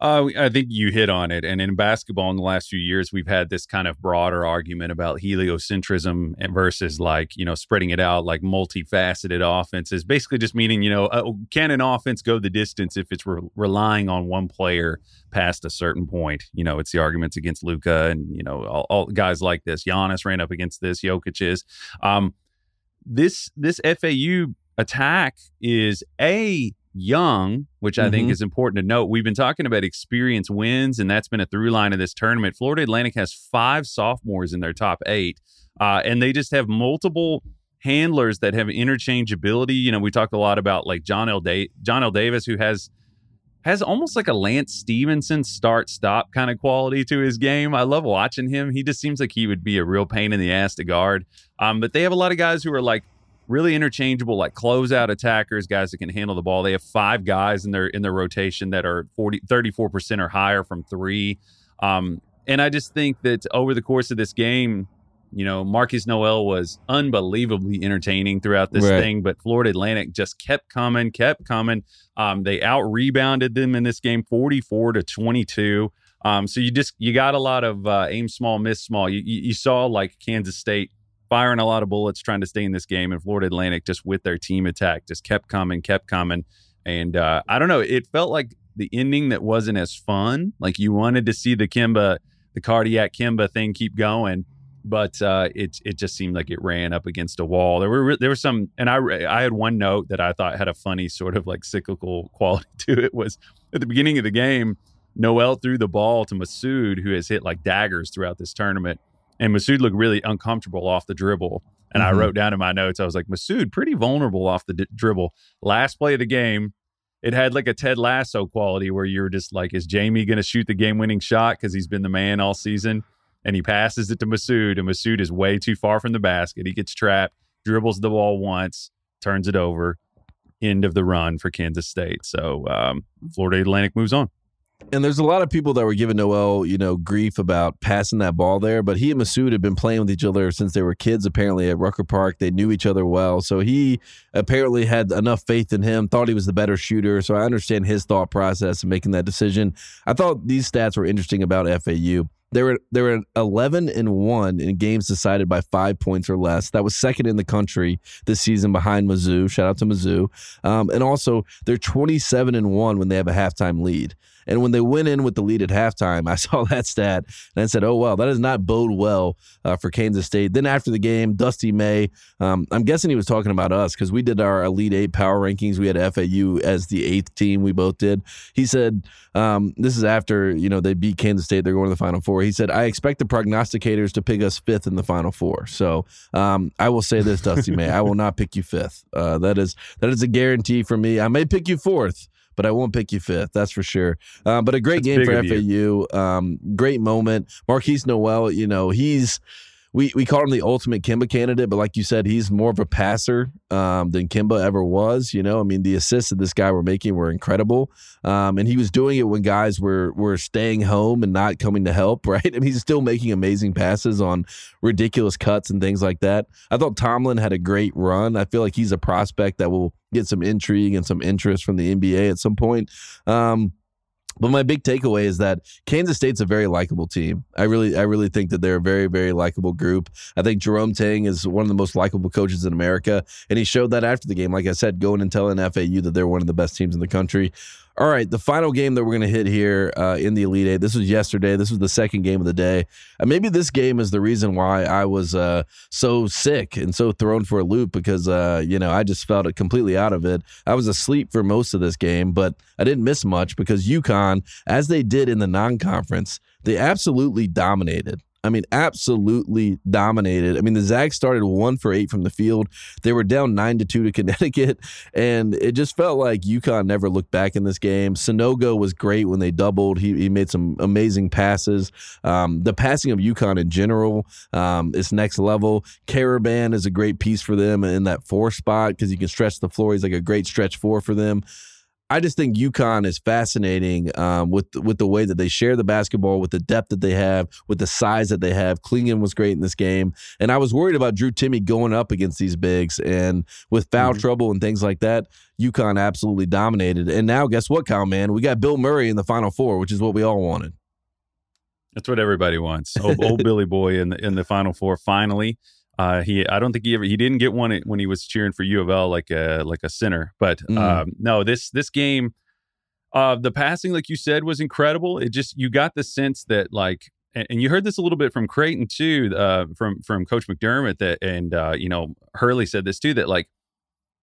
Uh, I think you hit on it. And in basketball in the last few years, we've had this kind of broader argument about heliocentrism versus like, you know, spreading it out like multifaceted offenses, basically just meaning, you know, uh, can an offense go the distance if it's re- relying on one player past a certain point? You know, it's the arguments against Luka and, you know, all, all guys like this. Giannis ran up against this, Jokic is. Um, this, this FAU attack is a young, which I mm-hmm. think is important to note. We've been talking about experience wins, and that's been a through line of this tournament. Florida Atlantic has five sophomores in their top eight, uh, and they just have multiple handlers that have interchangeability. You know, we talked a lot about like Johnell Da- Johnell Davis, who has has almost like a Lance Stephenson start stop kind of quality to his game. I love watching him. He just seems like he would be a real pain in the ass to guard. Um, but they have a lot of guys who are like really interchangeable, like closeout attackers, guys that can handle the ball. They have five guys in their in their rotation that are 40, 34% or higher from three. Um, and I just think that over the course of this game, you know, Marcus Nowell was unbelievably entertaining throughout this right. thing, but Florida Atlantic just kept coming, kept coming. Um, they out rebounded them in this game 44 to 22. Um, so you just you got a lot of uh, aim small, miss small. You, you, you saw like Kansas State firing a lot of bullets trying to stay in this game. And Florida Atlantic just with their team attack just kept coming, kept coming. And uh, I don't know, it felt like the ending that wasn't as fun. Like you wanted to see the Kemba, the cardiac Kemba thing keep going. but uh, it it just seemed like it ran up against a wall. There were there was some, and I I had one note that I thought had a funny sort of like cyclical quality to it. Was at the beginning of the game, Nowell threw the ball to Massoud, who has hit like daggers throughout this tournament, and Massoud looked really uncomfortable off the dribble. And mm-hmm. I wrote down in my notes, I was like, Massoud, pretty vulnerable off the d- dribble. Last play of the game, it had like a Ted Lasso quality where you're just like, is Jamie going to shoot the game winning shot because he's been the man all season? And he passes it to Massoud, and Massoud is way too far from the basket. He gets trapped, dribbles the ball once, turns it over. End of the run for Kansas State. So um, Florida Atlantic moves on. And there's a lot of people that were giving Nowell, you know, grief about passing that ball there. But he and Massoud had been playing with each other since they were kids, apparently, at Rucker Park. They knew each other well. So he apparently had enough faith in him, thought he was the better shooter. So I understand his thought process in making that decision. I thought these stats were interesting about FAU. They were they were 11 and 1 in games decided by 5 points or less. That was second in the country this season behind Mizzou. Shout out to Mizzou. Um, and also they're 27 and 1 when they have a halftime lead. And when they went in with the lead at halftime, I saw that stat and I said, oh, well, that does not bode well uh, for Kansas State. Then after the game, Dusty May, um, I'm guessing he was talking about us because we did our Elite Eight power rankings. We had FAU as the eighth team. We both did. He said, um, this is after, you know, they beat Kansas State. They're going to the Final Four. He said, I expect the prognosticators to pick us fifth in the Final Four. So um, I will say this, Dusty May, I will not pick you fifth. Uh, that is that is a guarantee for me. I may pick you fourth but I won't pick you fifth. That's for sure. Uh, but a great That's game for FAU. Um, great moment. Markquis Nowell, you know, he's we we call him the ultimate Kemba candidate, but like you said, he's more of a passer um, than Kemba ever was. You know, I mean, the assists that this guy were making were incredible, um, and he was doing it when guys were were staying home and not coming to help. Right? I mean, he's still making amazing passes on ridiculous cuts and things like that. I thought Tomlin had a great run. I feel like he's a prospect that will get some intrigue and some interest from the NBA at some point. Um, but my big takeaway is that Kansas State's a very likable team. I really, I really think that they're a very, very likable group. I think Jerome Tang is one of the most likable coaches in America, and he showed that after the game. Like I said, going and telling FAU that they're one of the best teams in the country. All right, the final game that we're going to hit here uh, in the Elite Eight. This was yesterday. This was the second game of the day. And maybe this game is the reason why I was uh, so sick and so thrown for a loop because, uh, you know, I just felt completely out of it. I was asleep for most of this game, but I didn't miss much because UConn, as they did in the non conference, they absolutely dominated. I mean, absolutely dominated. I mean, the Zags started one for eight from the field. They were down nine to two to Connecticut, and it just felt like UConn never looked back in this game. Sanogo was great when they doubled. He, he made some amazing passes. Um, the passing of UConn in general um, is next level. Karaban is a great piece for them in that four spot because he can stretch the floor. He's like a great stretch four for them. I just think UConn is fascinating um, with with the way that they share the basketball, with the depth that they have, with the size that they have. Clingan was great in this game, and I was worried about Drew Timme going up against these bigs, and with foul mm-hmm. trouble and things like that, UConn absolutely dominated. And now, guess what, Kyle? Man, we got Bill Murray in the Final Four, which is what we all wanted. That's what everybody wants. Old, old Billy Boy in the in the Final Four finally. Uh, he, I don't think he ever, he didn't get one when he was cheering for U of L like a like a center. But mm. um, no, this this game, uh, the passing, like you said, was incredible. It just you got the sense that like, and, and you heard this a little bit from Creighton too, uh, from from Coach McDermott that, and uh, you know Hurley said this too that like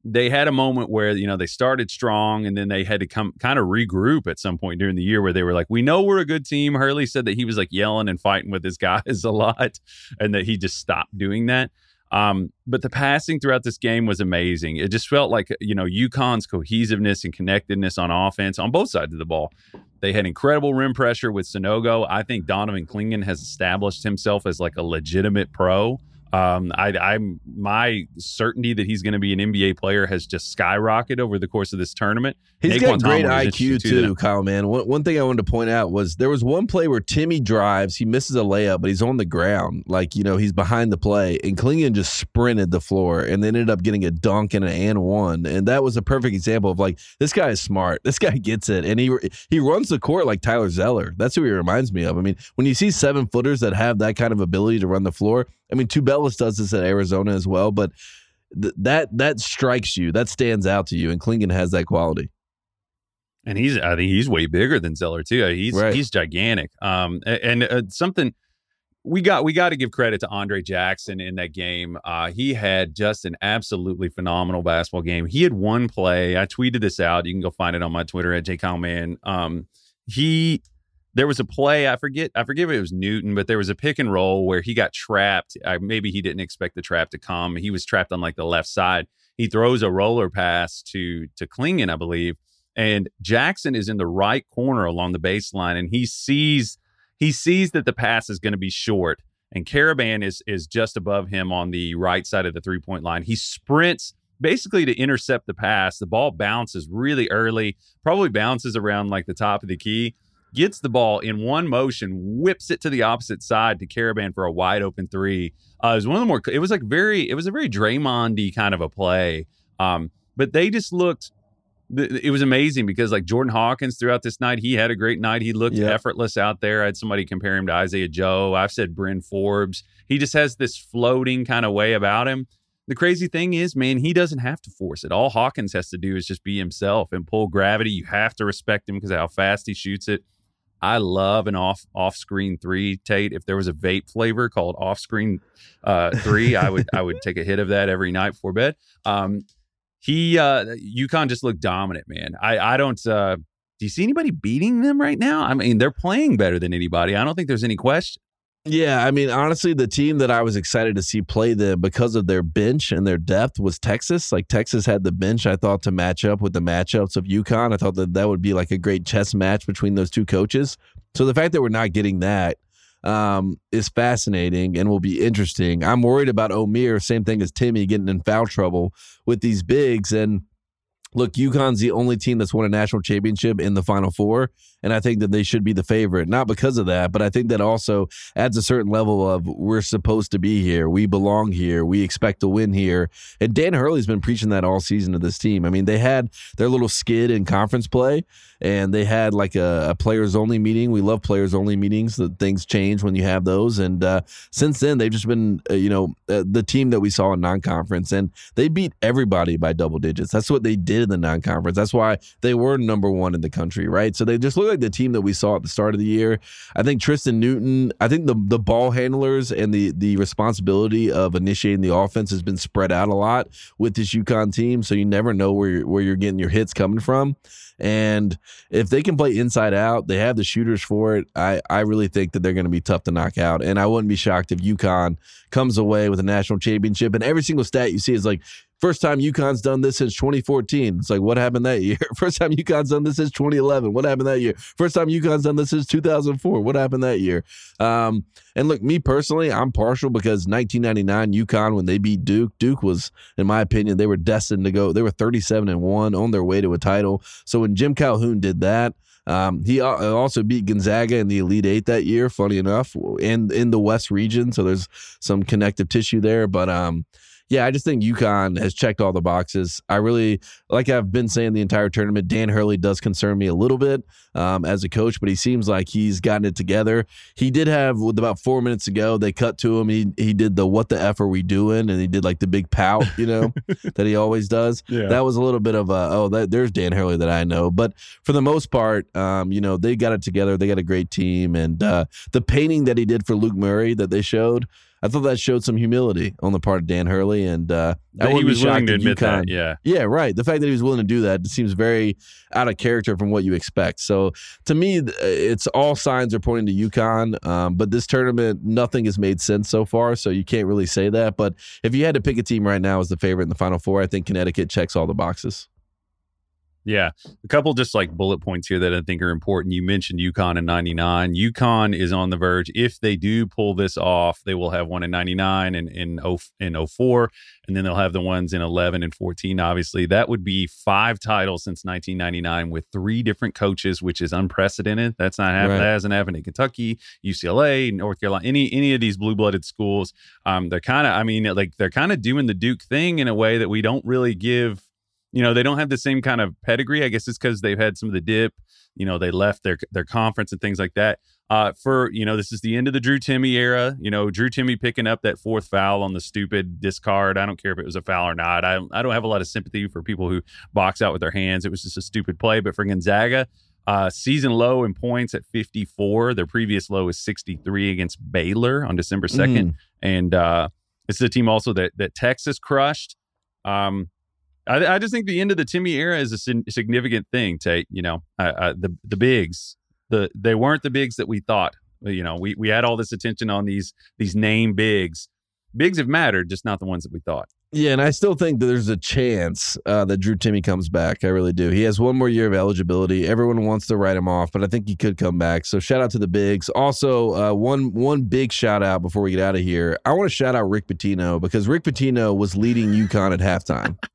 they had a moment where you know they started strong and then they had to come kind of regroup at some point during the year where they were like we know we're a good team hurley said that he was like yelling and fighting with his guys a lot and that he just stopped doing that um, but the passing throughout this game was amazing it just felt like you know UConn's cohesiveness and connectedness on offense on both sides of the ball they had incredible rim pressure with Sanogo. I think Donovan Clingan has established himself as like a legitimate pro. Um, I, I'm my certainty that he's going to be an NBA player has just skyrocketed over the course of this tournament. He's Naquan got great IQ too, too Kyle. Man, one, one thing I wanted to point out was there was one play where Timme drives, he misses a layup, but he's on the ground, like you know he's behind the play, and Clingan just sprinted the floor and they ended up getting a dunk and an and one, and that was a perfect example of like this guy is smart, this guy gets it, and he he runs the court like Tyler Zeller. That's who he reminds me of. I mean, when you see seven footers that have that kind of ability to run the floor, I mean, Tubelis does this at Arizona as well, but th- that that strikes you, that stands out to you, and Clingan has that quality. And he's, I think he's way bigger than Zeller too. He's right. he's gigantic. Um, and, and uh, something we got we got to give credit to Andre Jackson in that game. Uh, he had just an absolutely phenomenal basketball game. He had one play. I tweeted this out. You can go find it on my Twitter at jkylemann. Um, he there was a play. I forget. I forget if it was Newton, but there was a pick and roll where he got trapped. Maybe he didn't expect the trap to come. He was trapped on like the left side. He throws a roller pass to to Clingan, I believe, and Jackson is in the right corner along the baseline, and he sees he sees that the pass is going to be short and Karaban is is just above him on the right side of the three point line. He sprints basically to intercept the pass. The ball bounces really early, probably bounces around like the top of the key, gets the ball in one motion, whips it to the opposite side to Karaban for a wide open three. Uh, it was one of the more. It was like very. It was a very Draymondy kind of a play. Um, but they just looked it was amazing because like Jordan Hawkins throughout this night, he had a great night. He looked yep. effortless out there. I had somebody compare him to Isaiah Joe. I've said Bryn Forbes. He just has this floating kind of way about him. The crazy thing is, man, he doesn't have to force it. All Hawkins has to do is just be himself and pull gravity. You have to respect him because of how fast he shoots it. I love an off off screen three, Tate. If there was a vape flavor called off screen uh, three, I would I would take a hit of that every night before bed. Um, he uh UConn just looked dominant, man. I I don't uh do you see anybody beating them right now? I mean, they're playing better than anybody. I don't think there's any question. Yeah, I mean, honestly, the team that I was excited to see play them because of their bench and their depth was Texas. Like Texas had the bench, I thought, to match up with the matchups of UConn. I thought that that would be like a great chess match between those two coaches. So the fact that we're not getting that um, is fascinating and will be interesting. I'm worried about Omier, same thing as Timme, getting in foul trouble with these bigs. And look, UConn's the only team that's won a national championship in the Final Four, and I think that they should be the favorite. Not because of that, but I think that also adds a certain level of we're supposed to be here, we belong here, we expect to win here. And Dan Hurley's been preaching that all season to this team. I mean, they had their little skid in conference play, and they had like a, a players only meeting. We love players only meetings. That things change when you have those, and uh, since then they've just been, uh, you know, uh, the team that we saw in non conference, and they beat everybody by double digits. That's what they did in the non conference. That's why they were number one in the country, right? So they just look like the team that we saw at the start of the year. I think Tristan Newton, I think the the ball handlers and the the responsibility of initiating the offense has been spread out a lot with this UConn team. So you never know where you're, where you're getting your hits coming from. And if they can play inside out, they have the shooters for it. I, I really think that they're going to be tough to knock out. And I wouldn't be shocked if UConn comes away with a national championship. And every single stat you see is like First time UConn's done this since 2014. It's like, what happened that year? First time UConn's done this since 2011. What happened that year? First time UConn's done this since 2004. What happened that year? Um, and look, me personally, I'm partial because 1999 UConn, when they beat Duke, Duke was, in my opinion, they were destined to go. They were 37 and one on their way to a title. So when Jim Calhoun did that, um, he also beat Gonzaga in the Elite Eight that year. Funny enough, in in the West region, so there's some connective tissue there. But um, yeah, I just think UConn has checked all the boxes. I really, like I've been saying the entire tournament, Dan Hurley does concern me a little bit um, as a coach, but he seems like he's gotten it together. He did have, with about four minutes ago, they cut to him. He he did the "What the f are we doing?" and he did like the big pout, you know, that he always does. Yeah. That was a little bit of a oh, that, there's Dan Hurley that I know. But for the most part, um, you know, they got it together. They got a great team, and uh, the painting that he did for Luke Murray that they showed I thought that showed some humility on the part of Dan Hurley, and uh, he was willing to admit UConn, that. Yeah, yeah, right. The fact that he was willing to do that seems very out of character from what you expect. So to me, it's all signs are pointing to UConn. Um, but this tournament, nothing has made sense so far, so you can't really say that. But if you had to pick a team right now as the favorite in the Final Four, I think Connecticut checks all the boxes. Yeah. A couple just like bullet points here that I think are important. You mentioned UConn in 99. UConn is on the verge. If they do pull this off, they will have one in 99 and in, in, in 04, and then they'll have the ones in 11 and 14, obviously. That would be five titles since 1999 with three different coaches, which is unprecedented. That's not happened. Right. That hasn't happened in Kentucky, UCLA, North Carolina, any any of these blue blooded schools. Um, they're kind of, I mean, like they're kind of doing the Duke thing in a way that we don't really give you know they don't have the same kind of pedigree i guess it's because they've had some of the dip you know they left their their conference and things like that uh for you know this is the end of the Drew Timme era you know Drew Timme picking up that fourth foul on the stupid discard i don't care if it was a foul or not i, I don't have a lot of sympathy for people who box out with their hands it was just a stupid play but for gonzaga Uh, season low in points at 54. Their previous low is 63 against Baylor on December 2nd. Mm. And uh, it's a team also that that Texas crushed. Um, I, I just think the end of the Timme era is a sin- significant thing. Tate, you know, the the bigs, the they weren't the bigs that we thought. You know, we we had all this attention on these these name bigs. Bigs have mattered, just not the ones that we thought. Yeah, and I still think that there's a chance uh, that Drew Timme comes back. I really do. He has one more year of eligibility. Everyone wants to write him off, but I think he could come back. So shout out to the bigs. Also, uh, one one big shout out before we get out of here. I want to shout out Rick Pitino because Rick Pitino was leading UConn at halftime.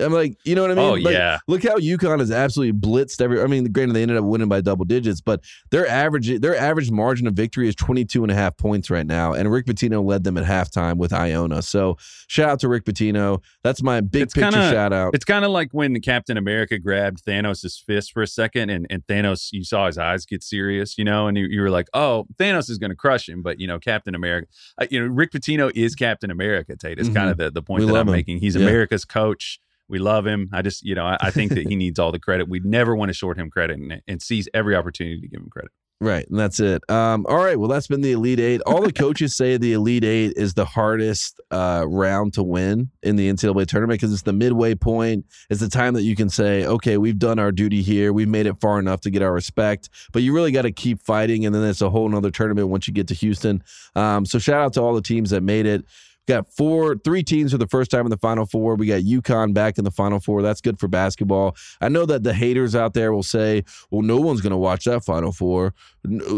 I'm like, you know what I mean? Oh, Like, yeah. Look how UConn has absolutely blitzed every. I mean, granted, they ended up winning by double digits, but their average their average margin of victory is 22 and a half points right now. And Rick Pitino led them at halftime with Iona. So shout out to Rick Pitino. That's my big It's picture kinda- shout out. It's kind of like when Captain America grabbed Thanos' fist for a second, and, and Thanos, you saw his eyes get serious, you know, and you, you were like, oh, Thanos is going to crush him. But, you know, Captain America, uh, you know, Rick Pitino is Captain America, Tate. It's kind of the, the point Mm-hmm. We that I'm him. making. He's Yeah. America's coach. We love him. I just, you know, I, I think that he needs all the credit. We never want to short him credit and, and seize every opportunity to give him credit. Right, and that's it. Um, all right, well, that's been the Elite Eight. All the coaches say the Elite Eight is the hardest uh, round to win in the NCAA tournament because it's the midway point. It's the time that you can say, okay, we've done our duty here. We've made it far enough to get our respect, but you really got to keep fighting, and then it's a whole nother tournament once you get to Houston. Um, so shout out to all the teams that made it. Got four, three teams for the first time in the Final Four. We got UConn back in the Final Four. That's good for basketball. I know that the haters out there will say, "Well, no one's going to watch that Final Four.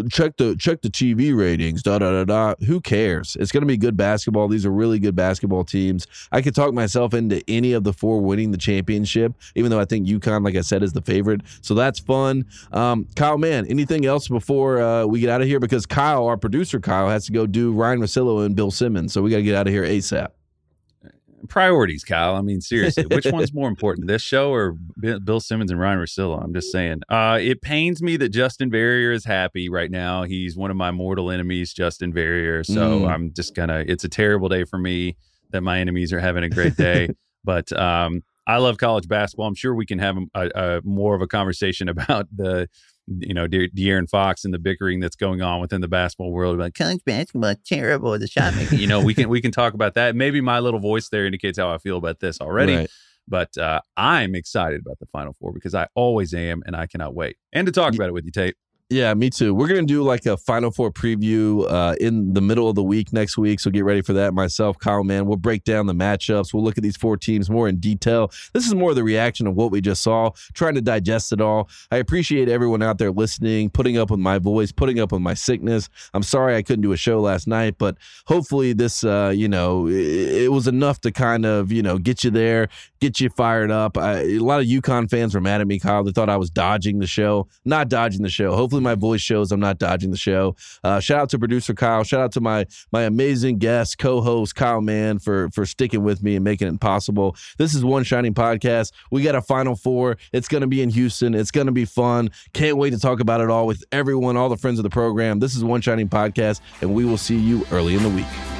Check the check the TV ratings." Da da da da. Who cares? It's going to be good basketball. These are really good basketball teams. I could talk myself into any of the four winning the championship, even though I think UConn, like I said, is the favorite. So that's fun. Um, Kyle, man, anything else before uh, we get out of here? Because Kyle, our producer, Kyle, has to go do Ryen Russillo and Bill Simmons. So we got to get out of here ASAP. Priorities, Kyle. I mean, seriously, which one's more important, this show or Bill Simmons and Ryen Russillo? I'm just saying. Uh, it pains me that Justin Verrier is happy right now. He's one of my mortal enemies, Justin Verrier. So Mm. I'm just gonna. It's a terrible day for me that my enemies are having a great day. but um, I love college basketball. I'm sure we can have a, a more of a conversation about the. You know, De- De'Aaron Fox and the bickering that's going on within the basketball world. Like college basketball terrible. The shot making. You know, we can we can talk about that. Maybe my little voice there indicates how I feel about this already. Right. But uh, I'm excited about the Final Four because I always am, and I cannot wait. And to talk about it with you, Tate. Yeah, me too. We're gonna do like a Final Four preview uh, in the middle of the week next week, so get ready for that. Myself, Kyle, man, we'll break down the matchups. We'll look at these four teams more in detail. This is more the reaction of what we just saw, trying to digest it all. I appreciate everyone out there listening, putting up with my voice, putting up with my sickness. I'm sorry I couldn't do a show last night, but hopefully this, uh, you know, it, it was enough to kind of, you know, get you there, get you fired up. I, a lot of UConn fans were mad at me, Kyle. They thought I was dodging the show. Not dodging the show. Hopefully my voice shows I'm not dodging the show. Uh, shout out to producer Kyle. Shout out to my my amazing guest, co-host Kyle Mann for for sticking with me and making it possible. This is One Shining Podcast. We got a Final Four. It's going to be in Houston. It's going to be fun. Can't wait to talk about it all with everyone, all the friends of the program. This is One Shining Podcast, and we will see you early in the week.